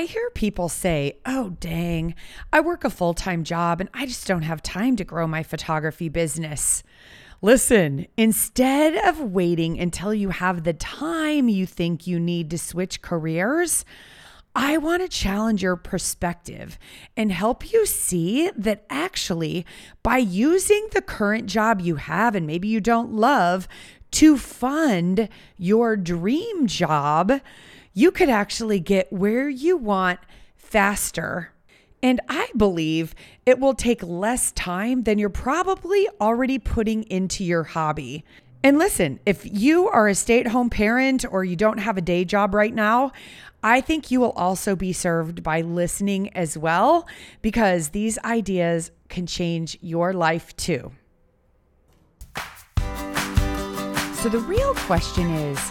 I hear people say, oh, dang, I work a full time job and I just don't have time to grow my photography business. Listen, instead of waiting until you have the time you think you need to switch careers, I want to challenge your perspective and help you see that actually, by using the current job you have and maybe you don't love to fund your dream job, you could actually get where you want faster. And I believe it will take less time than you're probably already putting into your hobby. And listen, if you are a stay at home parent or you don't have a day job right now, I think you will also be served by listening as well because these ideas can change your life too. So, the real question is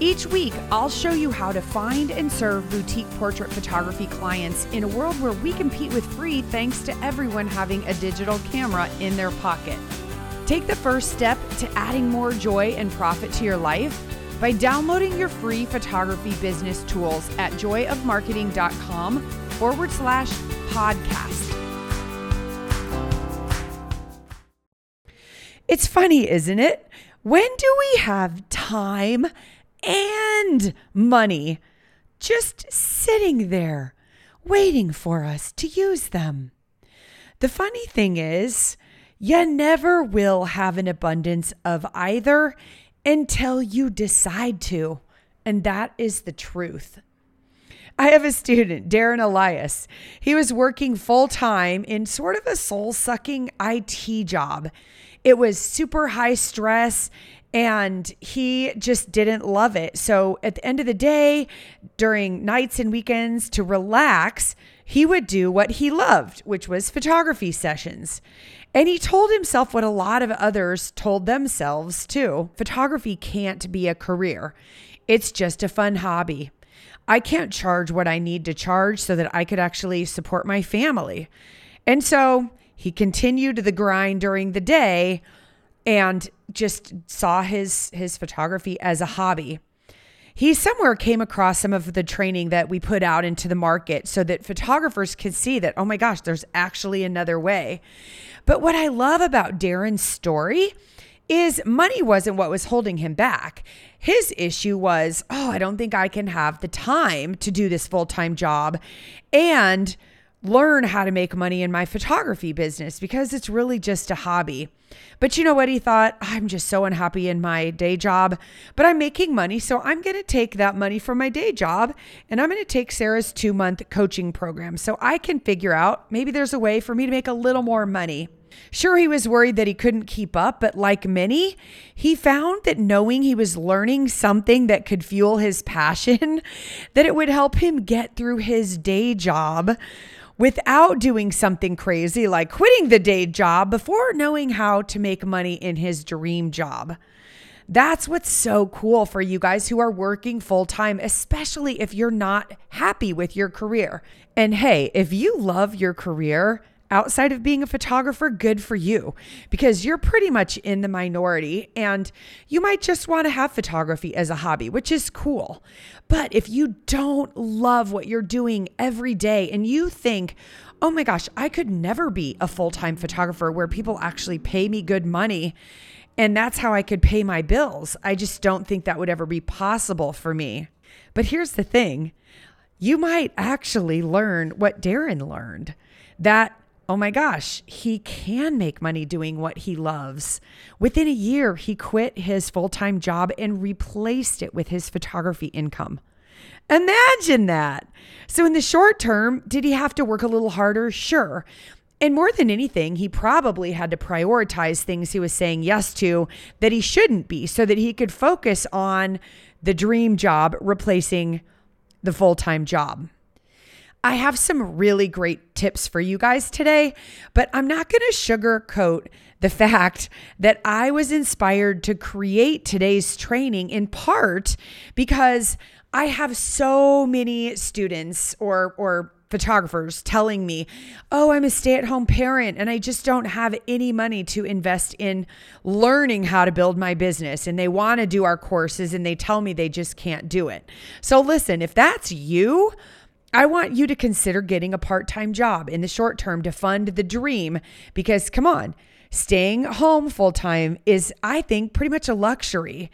Each week, I'll show you how to find and serve boutique portrait photography clients in a world where we compete with free thanks to everyone having a digital camera in their pocket. Take the first step to adding more joy and profit to your life by downloading your free photography business tools at joyofmarketing.com forward slash podcast. It's funny, isn't it? When do we have time and money just sitting there waiting for us to use them? The funny thing is, you never will have an abundance of either until you decide to. And that is the truth. I have a student, Darren Elias. He was working full time in sort of a soul sucking IT job. It was super high stress and he just didn't love it. So at the end of the day, during nights and weekends to relax, he would do what he loved, which was photography sessions. And he told himself what a lot of others told themselves too photography can't be a career, it's just a fun hobby. I can't charge what I need to charge so that I could actually support my family. And so he continued the grind during the day and just saw his his photography as a hobby. He somewhere came across some of the training that we put out into the market so that photographers could see that oh my gosh, there's actually another way. But what I love about Darren's story is money wasn't what was holding him back. His issue was, oh, I don't think I can have the time to do this full time job and learn how to make money in my photography business because it's really just a hobby. But you know what? He thought, I'm just so unhappy in my day job, but I'm making money. So I'm going to take that money from my day job and I'm going to take Sarah's two month coaching program so I can figure out maybe there's a way for me to make a little more money. Sure, he was worried that he couldn't keep up, but like many, he found that knowing he was learning something that could fuel his passion, that it would help him get through his day job without doing something crazy like quitting the day job before knowing how to make money in his dream job. That's what's so cool for you guys who are working full time, especially if you're not happy with your career. And hey, if you love your career, outside of being a photographer, good for you because you're pretty much in the minority and you might just want to have photography as a hobby, which is cool. But if you don't love what you're doing every day and you think, oh my gosh, I could never be a full time photographer where people actually pay me good money and that's how I could pay my bills, I just don't think that would ever be possible for me. But here's the thing you might actually learn what Darren learned that oh my gosh, he can make money doing what he loves. Within a year, he quit his full time job and replaced it with his photography income. Imagine that. So, in the short term, did he have to work a little harder? Sure. And more than anything, he probably had to prioritize things he was saying yes to that he shouldn't be so that he could focus on the dream job replacing the full time job. I have some really great tips for you guys today, but I'm not going to sugarcoat the fact that I was inspired to create today's training in part because I have so many students or or photographers telling me, "Oh, I'm a stay-at-home parent and I just don't have any money to invest in learning how to build my business and they want to do our courses and they tell me they just can't do it." So listen, if that's you, I want you to consider getting a part-time job in the short term to fund the dream because come on, staying home full time is, I think, pretty much a luxury.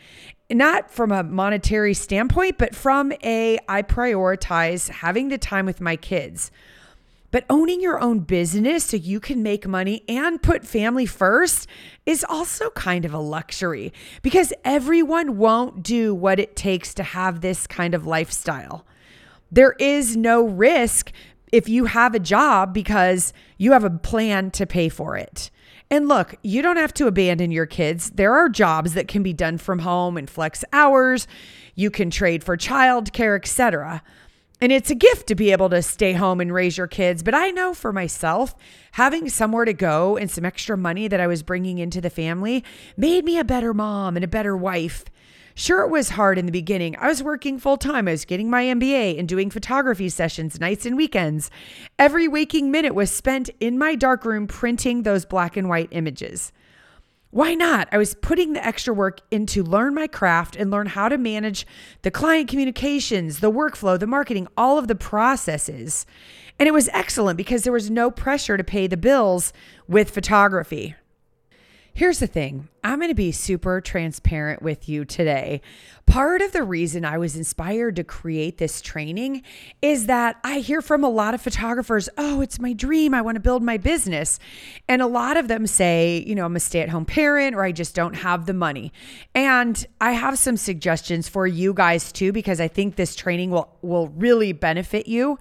Not from a monetary standpoint, but from a I prioritize having the time with my kids. But owning your own business so you can make money and put family first is also kind of a luxury because everyone won't do what it takes to have this kind of lifestyle. There is no risk if you have a job because you have a plan to pay for it. And look, you don't have to abandon your kids. There are jobs that can be done from home and flex hours. You can trade for childcare, etc. And it's a gift to be able to stay home and raise your kids. But I know for myself, having somewhere to go and some extra money that I was bringing into the family made me a better mom and a better wife. Sure, it was hard in the beginning. I was working full time. I was getting my MBA and doing photography sessions nights and weekends. Every waking minute was spent in my darkroom printing those black and white images. Why not? I was putting the extra work in to learn my craft and learn how to manage the client communications, the workflow, the marketing, all of the processes. And it was excellent because there was no pressure to pay the bills with photography. Here's the thing I'm going to be super transparent with you today. Part of the reason I was inspired to create this training is that I hear from a lot of photographers, oh, it's my dream. I want to build my business. And a lot of them say, you know, I'm a stay at home parent or I just don't have the money. And I have some suggestions for you guys too, because I think this training will, will really benefit you.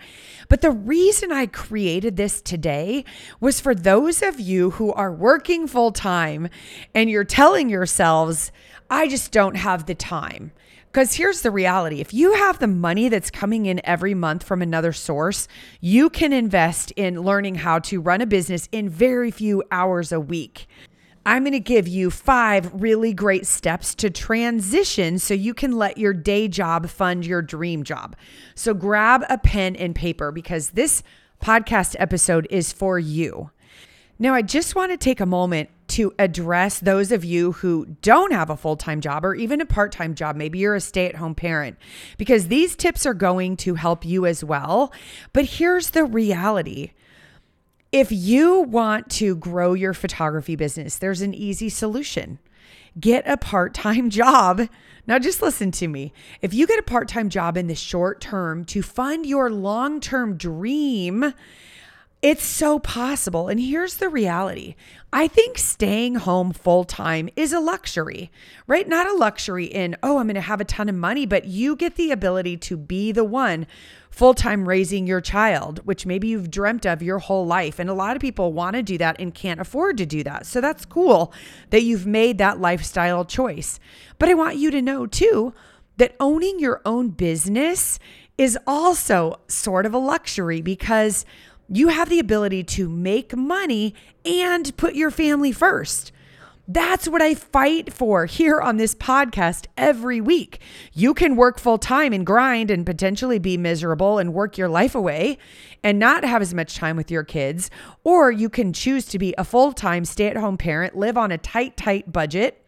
But the reason I created this today was for those of you who are working full time and you're telling yourselves, I just don't have the time. Because here's the reality if you have the money that's coming in every month from another source, you can invest in learning how to run a business in very few hours a week. I'm going to give you five really great steps to transition so you can let your day job fund your dream job. So grab a pen and paper because this podcast episode is for you. Now, I just want to take a moment to address those of you who don't have a full time job or even a part time job. Maybe you're a stay at home parent, because these tips are going to help you as well. But here's the reality if you want to grow your photography business, there's an easy solution get a part time job. Now, just listen to me. If you get a part time job in the short term to fund your long term dream, it's so possible. And here's the reality I think staying home full time is a luxury, right? Not a luxury in, oh, I'm going to have a ton of money, but you get the ability to be the one full time raising your child, which maybe you've dreamt of your whole life. And a lot of people want to do that and can't afford to do that. So that's cool that you've made that lifestyle choice. But I want you to know too that owning your own business is also sort of a luxury because you have the ability to make money and put your family first. That's what I fight for here on this podcast every week. You can work full time and grind and potentially be miserable and work your life away and not have as much time with your kids. Or you can choose to be a full time stay at home parent, live on a tight, tight budget,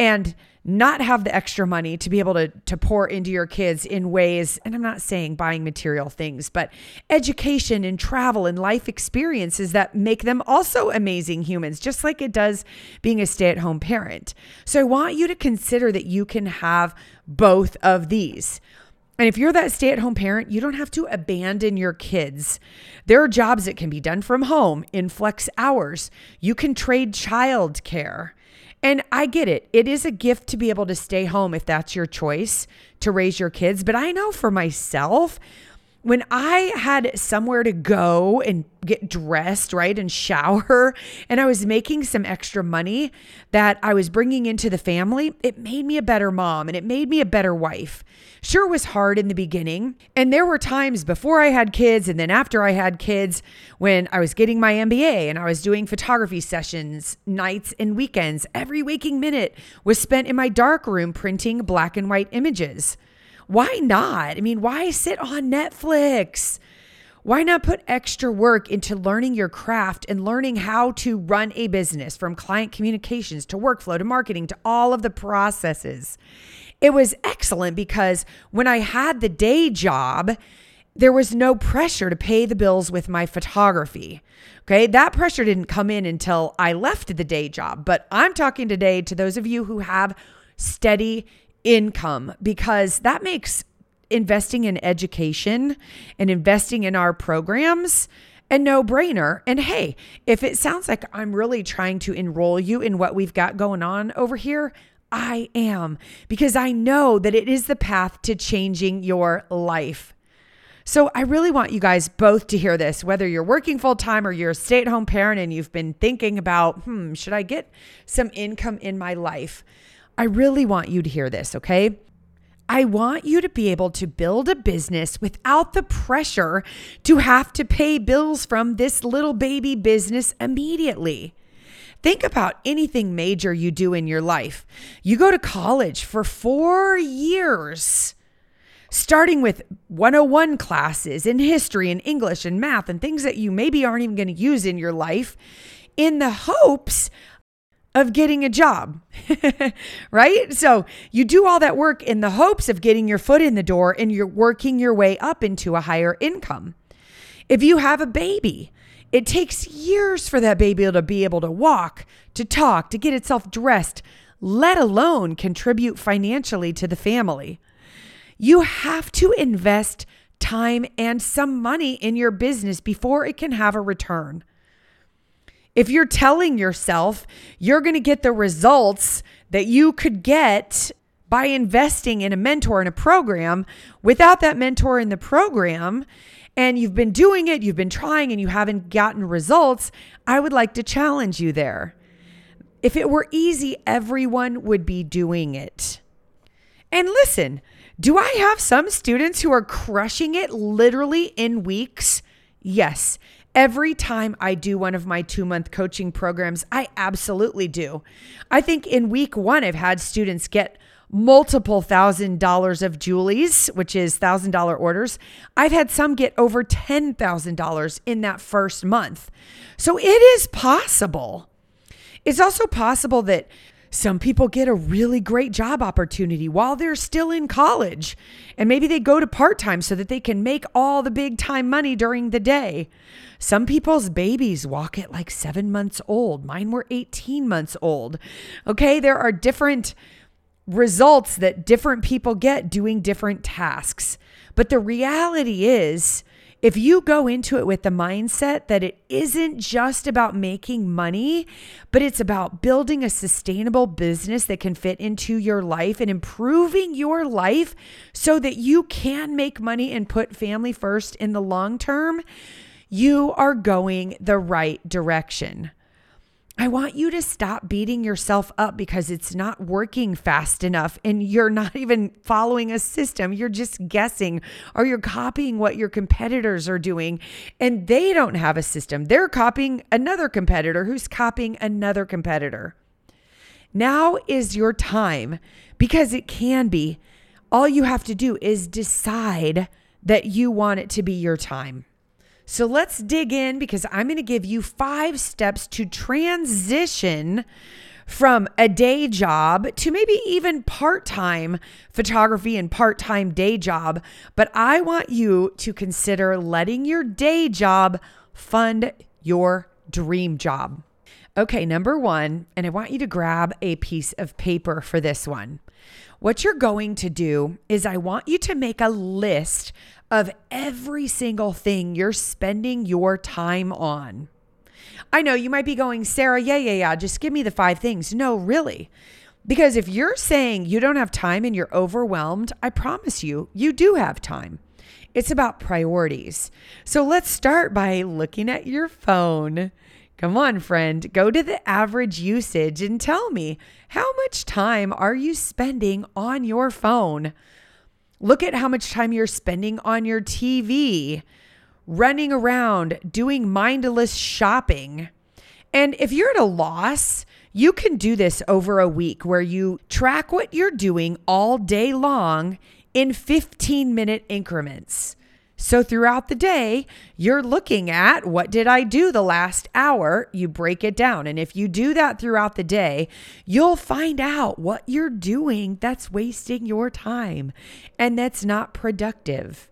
and not have the extra money to be able to to pour into your kids in ways and I'm not saying buying material things but education and travel and life experiences that make them also amazing humans just like it does being a stay-at-home parent. So I want you to consider that you can have both of these. And if you're that stay at home parent, you don't have to abandon your kids. There are jobs that can be done from home in flex hours. You can trade child care. And I get it. It is a gift to be able to stay home if that's your choice to raise your kids. But I know for myself, when I had somewhere to go and get dressed, right, and shower, and I was making some extra money that I was bringing into the family, it made me a better mom and it made me a better wife. Sure, was hard in the beginning. And there were times before I had kids and then after I had kids when I was getting my MBA and I was doing photography sessions nights and weekends. Every waking minute was spent in my dark room printing black and white images. Why not? I mean, why sit on Netflix? Why not put extra work into learning your craft and learning how to run a business from client communications to workflow to marketing to all of the processes? It was excellent because when I had the day job, there was no pressure to pay the bills with my photography. Okay, that pressure didn't come in until I left the day job. But I'm talking today to those of you who have steady income because that makes investing in education and investing in our programs a no brainer. And hey, if it sounds like I'm really trying to enroll you in what we've got going on over here, I am because I know that it is the path to changing your life. So I really want you guys both to hear this, whether you're working full time or you're a stay at home parent and you've been thinking about, hmm, should I get some income in my life? I really want you to hear this, okay? I want you to be able to build a business without the pressure to have to pay bills from this little baby business immediately. Think about anything major you do in your life. You go to college for four years, starting with 101 classes in history and English and math and things that you maybe aren't even going to use in your life in the hopes of getting a job, right? So you do all that work in the hopes of getting your foot in the door and you're working your way up into a higher income. If you have a baby, it takes years for that baby to be able to walk, to talk, to get itself dressed, let alone contribute financially to the family. You have to invest time and some money in your business before it can have a return. If you're telling yourself you're going to get the results that you could get by investing in a mentor in a program without that mentor in the program, and you've been doing it, you've been trying, and you haven't gotten results, I would like to challenge you there. If it were easy, everyone would be doing it. And listen, do I have some students who are crushing it literally in weeks? Yes. Every time I do one of my two month coaching programs, I absolutely do. I think in week one, I've had students get multiple thousand dollars of Julie's, which is thousand dollar orders. I've had some get over $10,000 in that first month. So it is possible. It's also possible that some people get a really great job opportunity while they're still in college, and maybe they go to part time so that they can make all the big time money during the day. Some people's babies walk at like seven months old. Mine were 18 months old. Okay, there are different results that different people get doing different tasks. But the reality is, if you go into it with the mindset that it isn't just about making money, but it's about building a sustainable business that can fit into your life and improving your life so that you can make money and put family first in the long term, you are going the right direction. I want you to stop beating yourself up because it's not working fast enough and you're not even following a system. You're just guessing or you're copying what your competitors are doing and they don't have a system. They're copying another competitor who's copying another competitor. Now is your time because it can be. All you have to do is decide that you want it to be your time. So let's dig in because I'm going to give you five steps to transition from a day job to maybe even part time photography and part time day job. But I want you to consider letting your day job fund your dream job. Okay, number one, and I want you to grab a piece of paper for this one. What you're going to do is, I want you to make a list of every single thing you're spending your time on. I know you might be going, Sarah, yeah, yeah, yeah, just give me the five things. No, really. Because if you're saying you don't have time and you're overwhelmed, I promise you, you do have time. It's about priorities. So let's start by looking at your phone. Come on, friend, go to the average usage and tell me how much time are you spending on your phone? Look at how much time you're spending on your TV, running around, doing mindless shopping. And if you're at a loss, you can do this over a week where you track what you're doing all day long in 15 minute increments. So throughout the day, you're looking at what did I do the last hour? You break it down. And if you do that throughout the day, you'll find out what you're doing that's wasting your time and that's not productive.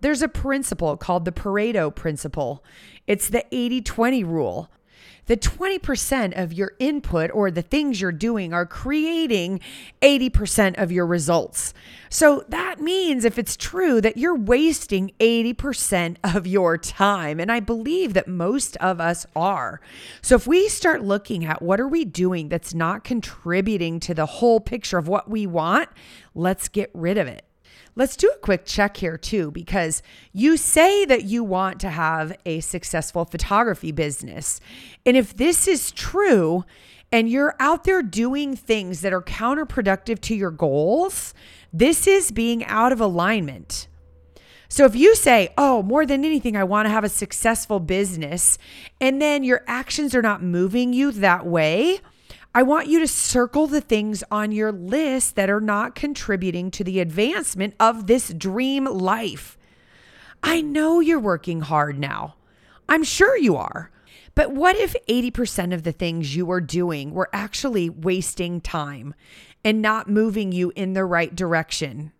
There's a principle called the Pareto principle. It's the 80 20 rule the 20% of your input or the things you're doing are creating 80% of your results. So that means if it's true that you're wasting 80% of your time and I believe that most of us are. So if we start looking at what are we doing that's not contributing to the whole picture of what we want, let's get rid of it. Let's do a quick check here, too, because you say that you want to have a successful photography business. And if this is true, and you're out there doing things that are counterproductive to your goals, this is being out of alignment. So if you say, oh, more than anything, I want to have a successful business, and then your actions are not moving you that way, I want you to circle the things on your list that are not contributing to the advancement of this dream life. I know you're working hard now. I'm sure you are. But what if 80% of the things you are doing were actually wasting time and not moving you in the right direction?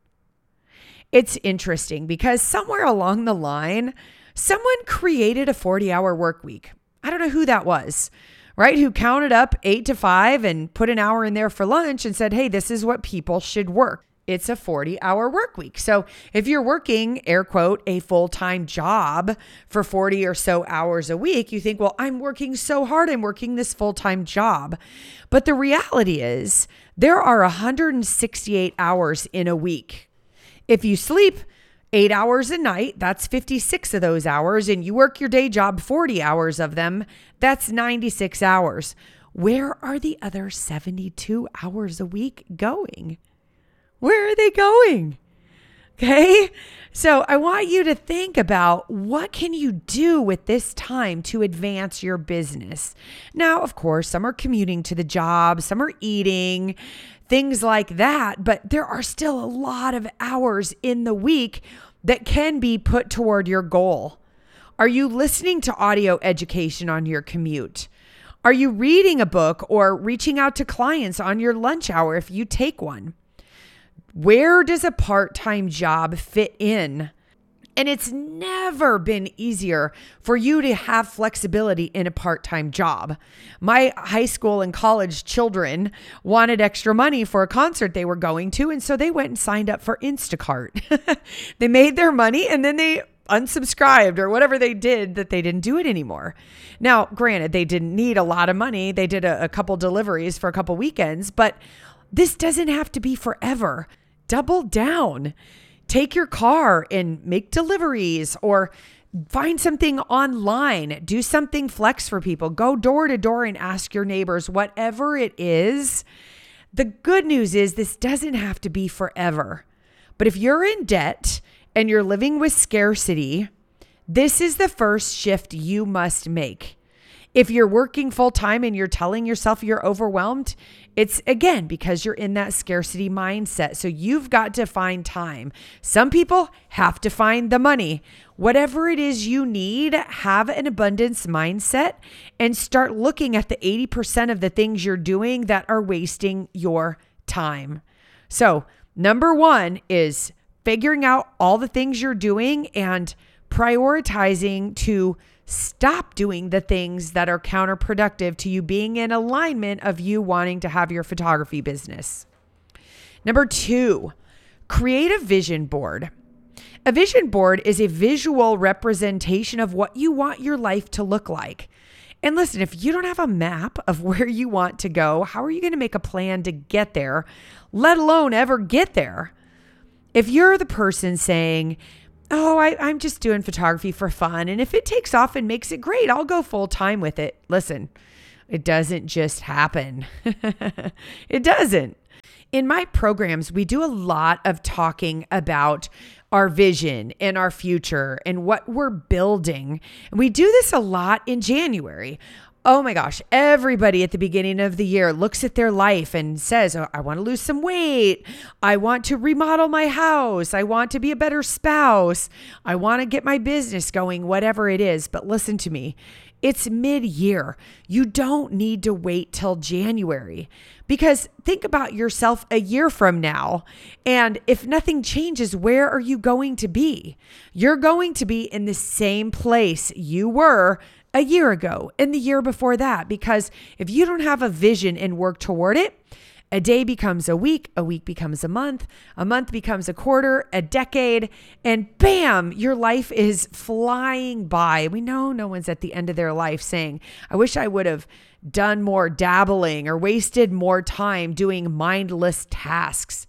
It's interesting because somewhere along the line, someone created a 40 hour work week. I don't know who that was right? Who counted up eight to five and put an hour in there for lunch and said, hey, this is what people should work. It's a 40 hour work week. So if you're working, air quote, a full time job for 40 or so hours a week, you think, well, I'm working so hard. I'm working this full time job. But the reality is, there are 168 hours in a week. If you sleep, eight hours a night, that's 56 of those hours, and you work your day job 40 hours of them, that's 96 hours. Where are the other 72 hours a week going? Where are they going? Okay? So I want you to think about what can you do with this time to advance your business. Now, of course, some are commuting to the job, some are eating, things like that. But there are still a lot of hours in the week that can be put toward your goal. Are you listening to audio education on your commute? Are you reading a book or reaching out to clients on your lunch hour if you take one? Where does a part time job fit in? And it's never been easier for you to have flexibility in a part time job. My high school and college children wanted extra money for a concert they were going to. And so they went and signed up for Instacart. they made their money and then they unsubscribed or whatever they did that they didn't do it anymore. Now, granted, they didn't need a lot of money. They did a, a couple deliveries for a couple weekends, but this doesn't have to be forever. Double down take your car and make deliveries or find something online, do something flex for people, go door to door and ask your neighbors, whatever it is. The good news is this doesn't have to be forever. But if you're in debt and you're living with scarcity, this is the first shift you must make. If you're working full time and you're telling yourself you're overwhelmed, it's again because you're in that scarcity mindset. So you've got to find time. Some people have to find the money. Whatever it is you need, have an abundance mindset and start looking at the 80% of the things you're doing that are wasting your time. So, number one is figuring out all the things you're doing and prioritizing to Stop doing the things that are counterproductive to you being in alignment of you wanting to have your photography business. Number two, create a vision board. A vision board is a visual representation of what you want your life to look like. And listen, if you don't have a map of where you want to go, how are you going to make a plan to get there, let alone ever get there? If you're the person saying, oh, I, I'm just doing photography for fun. And if it takes off and makes it great, I'll go full time with it. Listen, it doesn't just happen. it doesn't. In my programs, we do a lot of talking about our vision and our future and what we're building. And we do this a lot in January. Oh my gosh, everybody at the beginning of the year looks at their life and says, oh, I want to lose some weight. I want to remodel my house. I want to be a better spouse. I want to get my business going, whatever it is. But listen to me, it's mid year. You don't need to wait till January because think about yourself a year from now. And if nothing changes, where are you going to be? You're going to be in the same place you were a year ago and the year before that. Because if you don't have a vision and work toward it, a day becomes a week, a week becomes a month, a month becomes a quarter, a decade, and bam, your life is flying by. We know no one's at the end of their life saying, I wish I would have done more dabbling or wasted more time doing mindless tasks.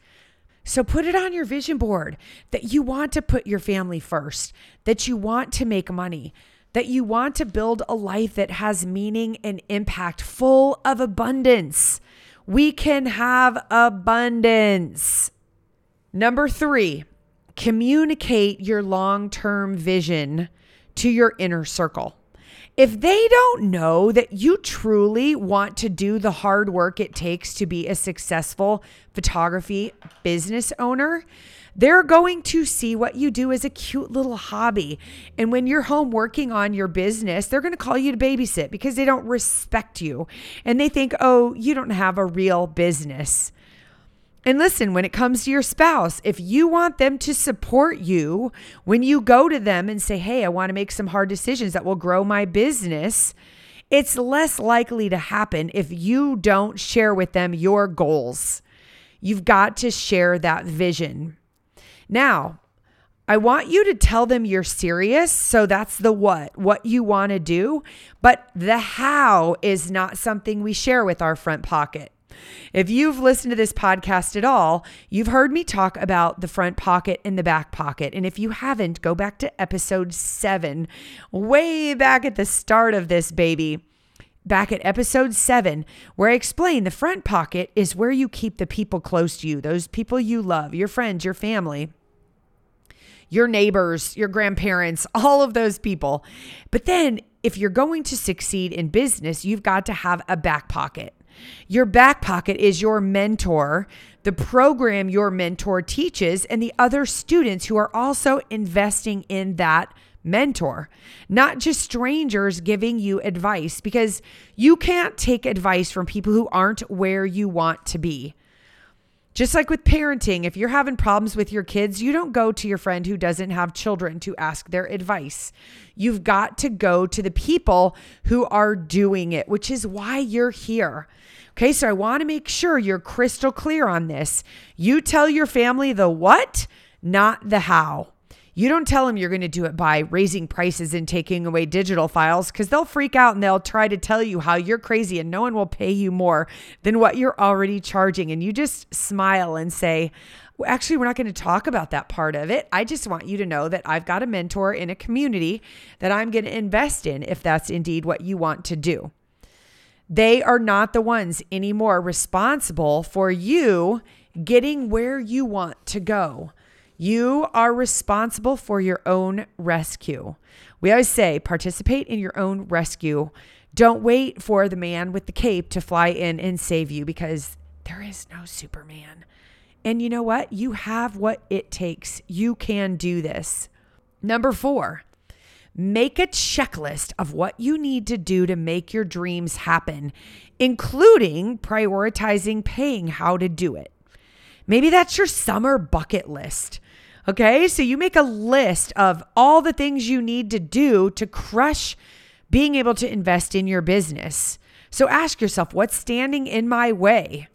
So put it on your vision board that you want to put your family first, that you want to make money, that you want to build a life that has meaning and impact, full of abundance. We can have abundance. Number three, communicate your long term vision to your inner circle. If they don't know that you truly want to do the hard work it takes to be a successful photography business owner, they're going to see what you do as a cute little hobby. And when you're home working on your business, they're going to call you to babysit because they don't respect you and they think, oh, you don't have a real business. And listen, when it comes to your spouse, if you want them to support you when you go to them and say, Hey, I want to make some hard decisions that will grow my business, it's less likely to happen if you don't share with them your goals. You've got to share that vision. Now, I want you to tell them you're serious. So that's the what, what you want to do. But the how is not something we share with our front pocket. If you've listened to this podcast at all, you've heard me talk about the front pocket and the back pocket. And if you haven't, go back to episode seven, way back at the start of this baby back at episode seven, where I explain the front pocket is where you keep the people close to you, those people you love, your friends, your family your neighbors, your grandparents, all of those people. But then if you're going to succeed in business, you've got to have a back pocket. Your back pocket is your mentor, the program your mentor teaches, and the other students who are also investing in that mentor, not just strangers giving you advice, because you can't take advice from people who aren't where you want to be. Just like with parenting, if you're having problems with your kids, you don't go to your friend who doesn't have children to ask their advice. You've got to go to the people who are doing it, which is why you're here. Okay, so I want to make sure you're crystal clear on this. You tell your family the what, not the how. You don't tell them you're going to do it by raising prices and taking away digital files because they'll freak out and they'll try to tell you how you're crazy and no one will pay you more than what you're already charging. And you just smile and say, actually, we're not going to talk about that part of it. I just want you to know that I've got a mentor in a community that I'm going to invest in if that's indeed what you want to do. They are not the ones anymore responsible for you getting where you want to go. You are responsible for your own rescue. We always say participate in your own rescue. Don't wait for the man with the cape to fly in and save you because there is no Superman. And you know what? You have what it takes. You can do this. Number four, make a checklist of what you need to do to make your dreams happen, including prioritizing paying how to do it. Maybe that's your summer bucket list. Okay. So you make a list of all the things you need to do to crush being able to invest in your business. So ask yourself, what's standing in my way?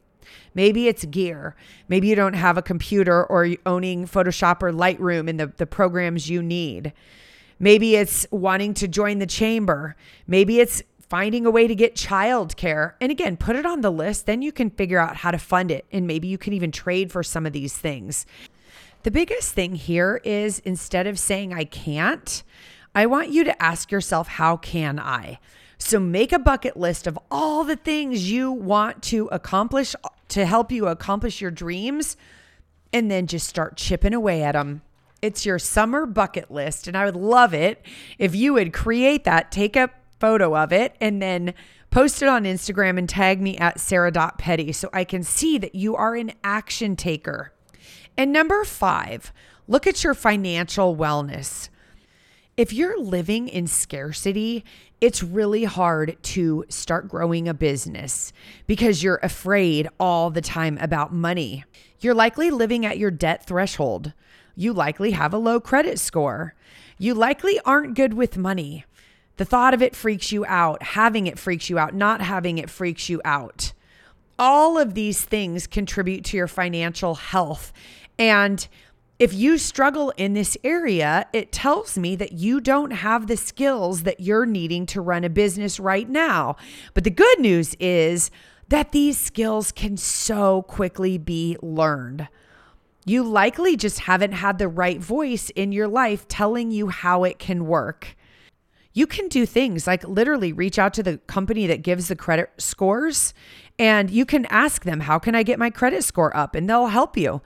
Maybe it's gear. Maybe you don't have a computer or owning Photoshop or Lightroom and the, the programs you need. Maybe it's wanting to join the chamber. Maybe it's finding a way to get childcare. And again, put it on the list. Then you can figure out how to fund it. And maybe you can even trade for some of these things. The biggest thing here is instead of saying I can't, I want you to ask yourself, how can I? So make a bucket list of all the things you want to accomplish to help you accomplish your dreams and then just start chipping away at them. It's your summer bucket list. And I would love it if you would create that, take a photo of it, and then post it on Instagram and tag me at sarah.petty so I can see that you are an action taker. And number five, look at your financial wellness. If you're living in scarcity, it's really hard to start growing a business because you're afraid all the time about money. You're likely living at your debt threshold. You likely have a low credit score. You likely aren't good with money. The thought of it freaks you out. Having it freaks you out. Not having it freaks you out. All of these things contribute to your financial health. And if you struggle in this area, it tells me that you don't have the skills that you're needing to run a business right now. But the good news is that these skills can so quickly be learned. You likely just haven't had the right voice in your life telling you how it can work. You can do things like literally reach out to the company that gives the credit scores and you can ask them, How can I get my credit score up? And they'll help you.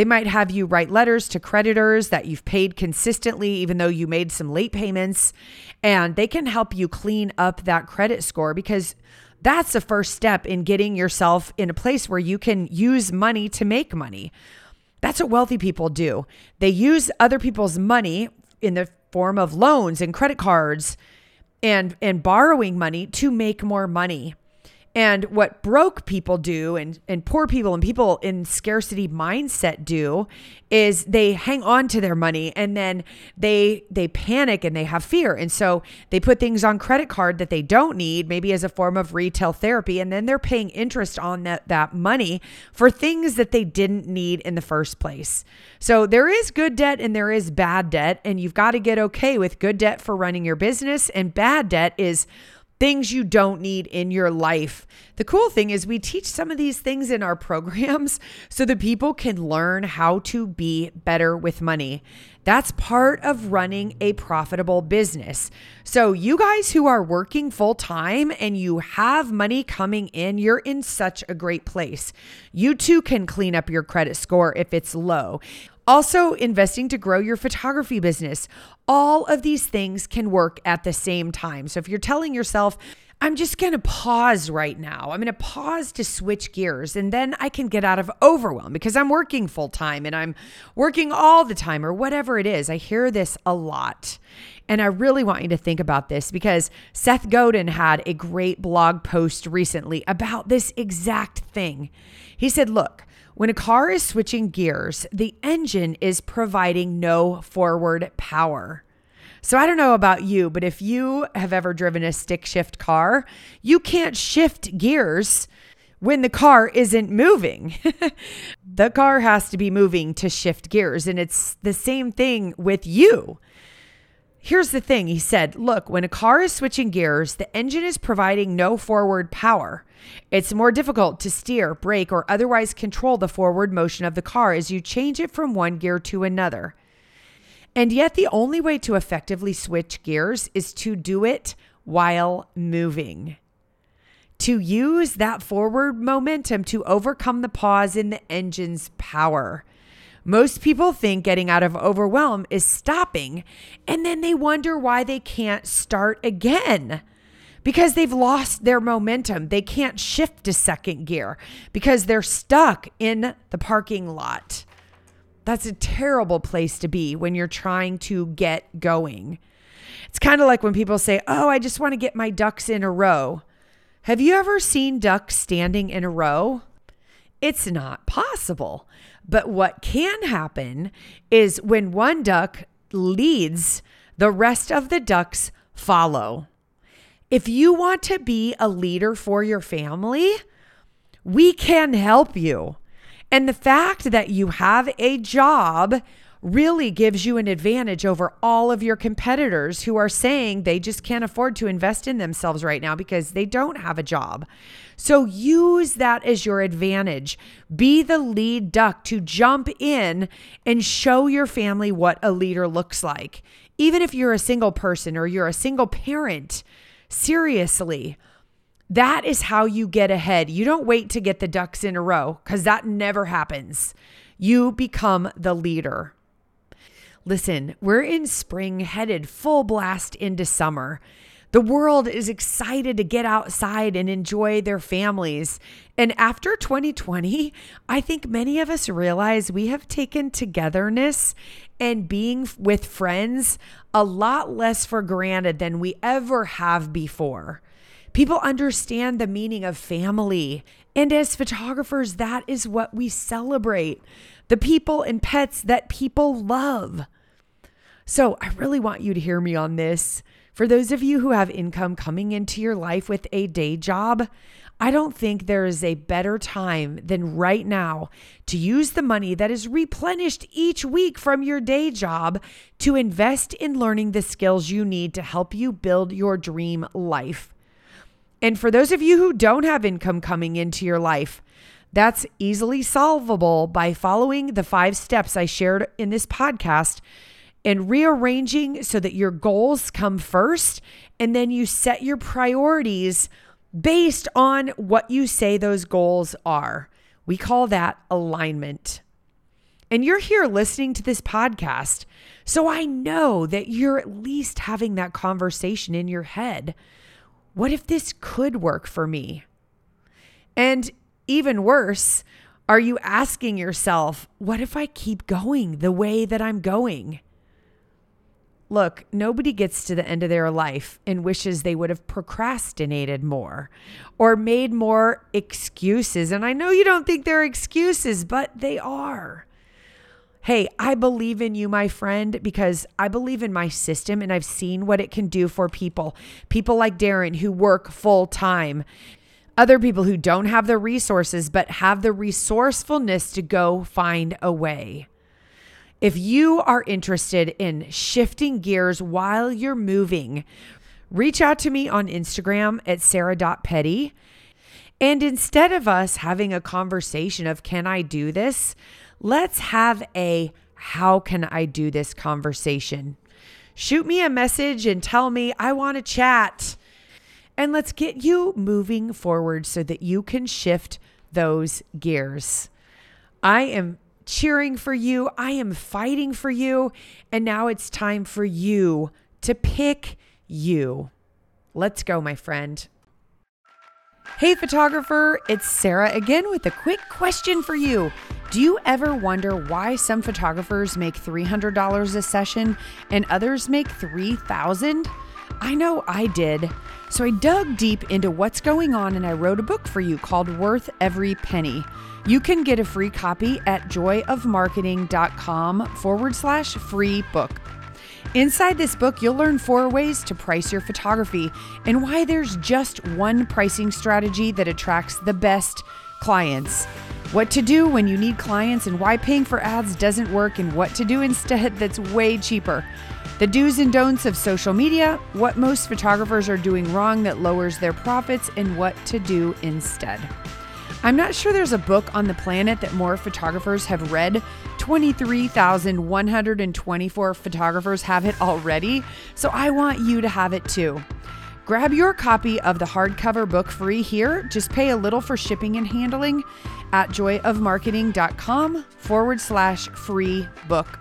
They might have you write letters to creditors that you've paid consistently, even though you made some late payments, and they can help you clean up that credit score because that's the first step in getting yourself in a place where you can use money to make money. That's what wealthy people do. They use other people's money in the form of loans and credit cards and and borrowing money to make more money. And what broke people do and, and poor people and people in scarcity mindset do is they hang on to their money and then they they panic and they have fear. And so they put things on credit card that they don't need, maybe as a form of retail therapy, and then they're paying interest on that, that money for things that they didn't need in the first place. So there is good debt and there is bad debt, and you've got to get okay with good debt for running your business, and bad debt is things you don't need in your life. The cool thing is, we teach some of these things in our programs so that people can learn how to be better with money. That's part of running a profitable business. So, you guys who are working full time and you have money coming in, you're in such a great place. You too can clean up your credit score if it's low. Also, investing to grow your photography business. All of these things can work at the same time. So if you're telling yourself, I'm just going to pause right now. I'm going to pause to switch gears and then I can get out of overwhelm because I'm working full time and I'm working all the time or whatever it is. I hear this a lot. And I really want you to think about this because Seth Godin had a great blog post recently about this exact thing. He said, Look, when a car is switching gears, the engine is providing no forward power. So I don't know about you, but if you have ever driven a stick shift car, you can't shift gears when the car isn't moving. the car has to be moving to shift gears. And it's the same thing with you. Here's the thing he said, Look, when a car is switching gears, the engine is providing no forward power. It's more difficult to steer, brake, or otherwise control the forward motion of the car as you change it from one gear to another. And yet, the only way to effectively switch gears is to do it while moving. To use that forward momentum to overcome the pause in the engine's power. Most people think getting out of overwhelm is stopping, and then they wonder why they can't start again because they've lost their momentum. They can't shift to second gear because they're stuck in the parking lot. That's a terrible place to be when you're trying to get going. It's kind of like when people say, Oh, I just want to get my ducks in a row. Have you ever seen ducks standing in a row? It's not possible. But what can happen is when one duck leads, the rest of the ducks follow. If you want to be a leader for your family, we can help you. And the fact that you have a job really gives you an advantage over all of your competitors who are saying they just can't afford to invest in themselves right now because they don't have a job. So use that as your advantage. Be the lead duck to jump in and show your family what a leader looks like. Even if you're a single person or you're a single parent, seriously. That is how you get ahead. You don't wait to get the ducks in a row because that never happens. You become the leader. Listen, we're in spring, headed full blast into summer. The world is excited to get outside and enjoy their families. And after 2020, I think many of us realize we have taken togetherness and being with friends a lot less for granted than we ever have before. People understand the meaning of family. And as photographers, that is what we celebrate the people and pets that people love. So I really want you to hear me on this. For those of you who have income coming into your life with a day job, I don't think there is a better time than right now to use the money that is replenished each week from your day job to invest in learning the skills you need to help you build your dream life. And for those of you who don't have income coming into your life, that's easily solvable by following the five steps I shared in this podcast and rearranging so that your goals come first and then you set your priorities based on what you say those goals are. We call that alignment. And you're here listening to this podcast. So I know that you're at least having that conversation in your head what if this could work for me? And even worse, are you asking yourself, what if I keep going the way that I'm going? Look, nobody gets to the end of their life and wishes they would have procrastinated more or made more excuses. And I know you don't think they're excuses, but they are. Hey, I believe in you, my friend, because I believe in my system and I've seen what it can do for people. People like Darren who work full time, other people who don't have the resources but have the resourcefulness to go find a way. If you are interested in shifting gears while you're moving, reach out to me on Instagram at sarah.petty. And instead of us having a conversation of, can I do this? Let's have a how can I do this conversation. Shoot me a message and tell me I want to chat. And let's get you moving forward so that you can shift those gears. I am cheering for you. I am fighting for you. And now it's time for you to pick you. Let's go, my friend. Hey, photographer, it's Sarah again with a quick question for you. Do you ever wonder why some photographers make $300 a session and others make 3000? I know I did. So I dug deep into what's going on and I wrote a book for you called Worth Every Penny. You can get a free copy at joyofmarketing.com forward slash free book. Inside this book, you'll learn four ways to price your photography and why there's just one pricing strategy that attracts the best clients what to do when you need clients and why paying for ads doesn't work, and what to do instead that's way cheaper. The do's and don'ts of social media, what most photographers are doing wrong that lowers their profits, and what to do instead. I'm not sure there's a book on the planet that more photographers have read. 23,124 photographers have it already, so I want you to have it too. Grab your copy of the hardcover book free here. Just pay a little for shipping and handling at joyofmarketing.com forward slash free book.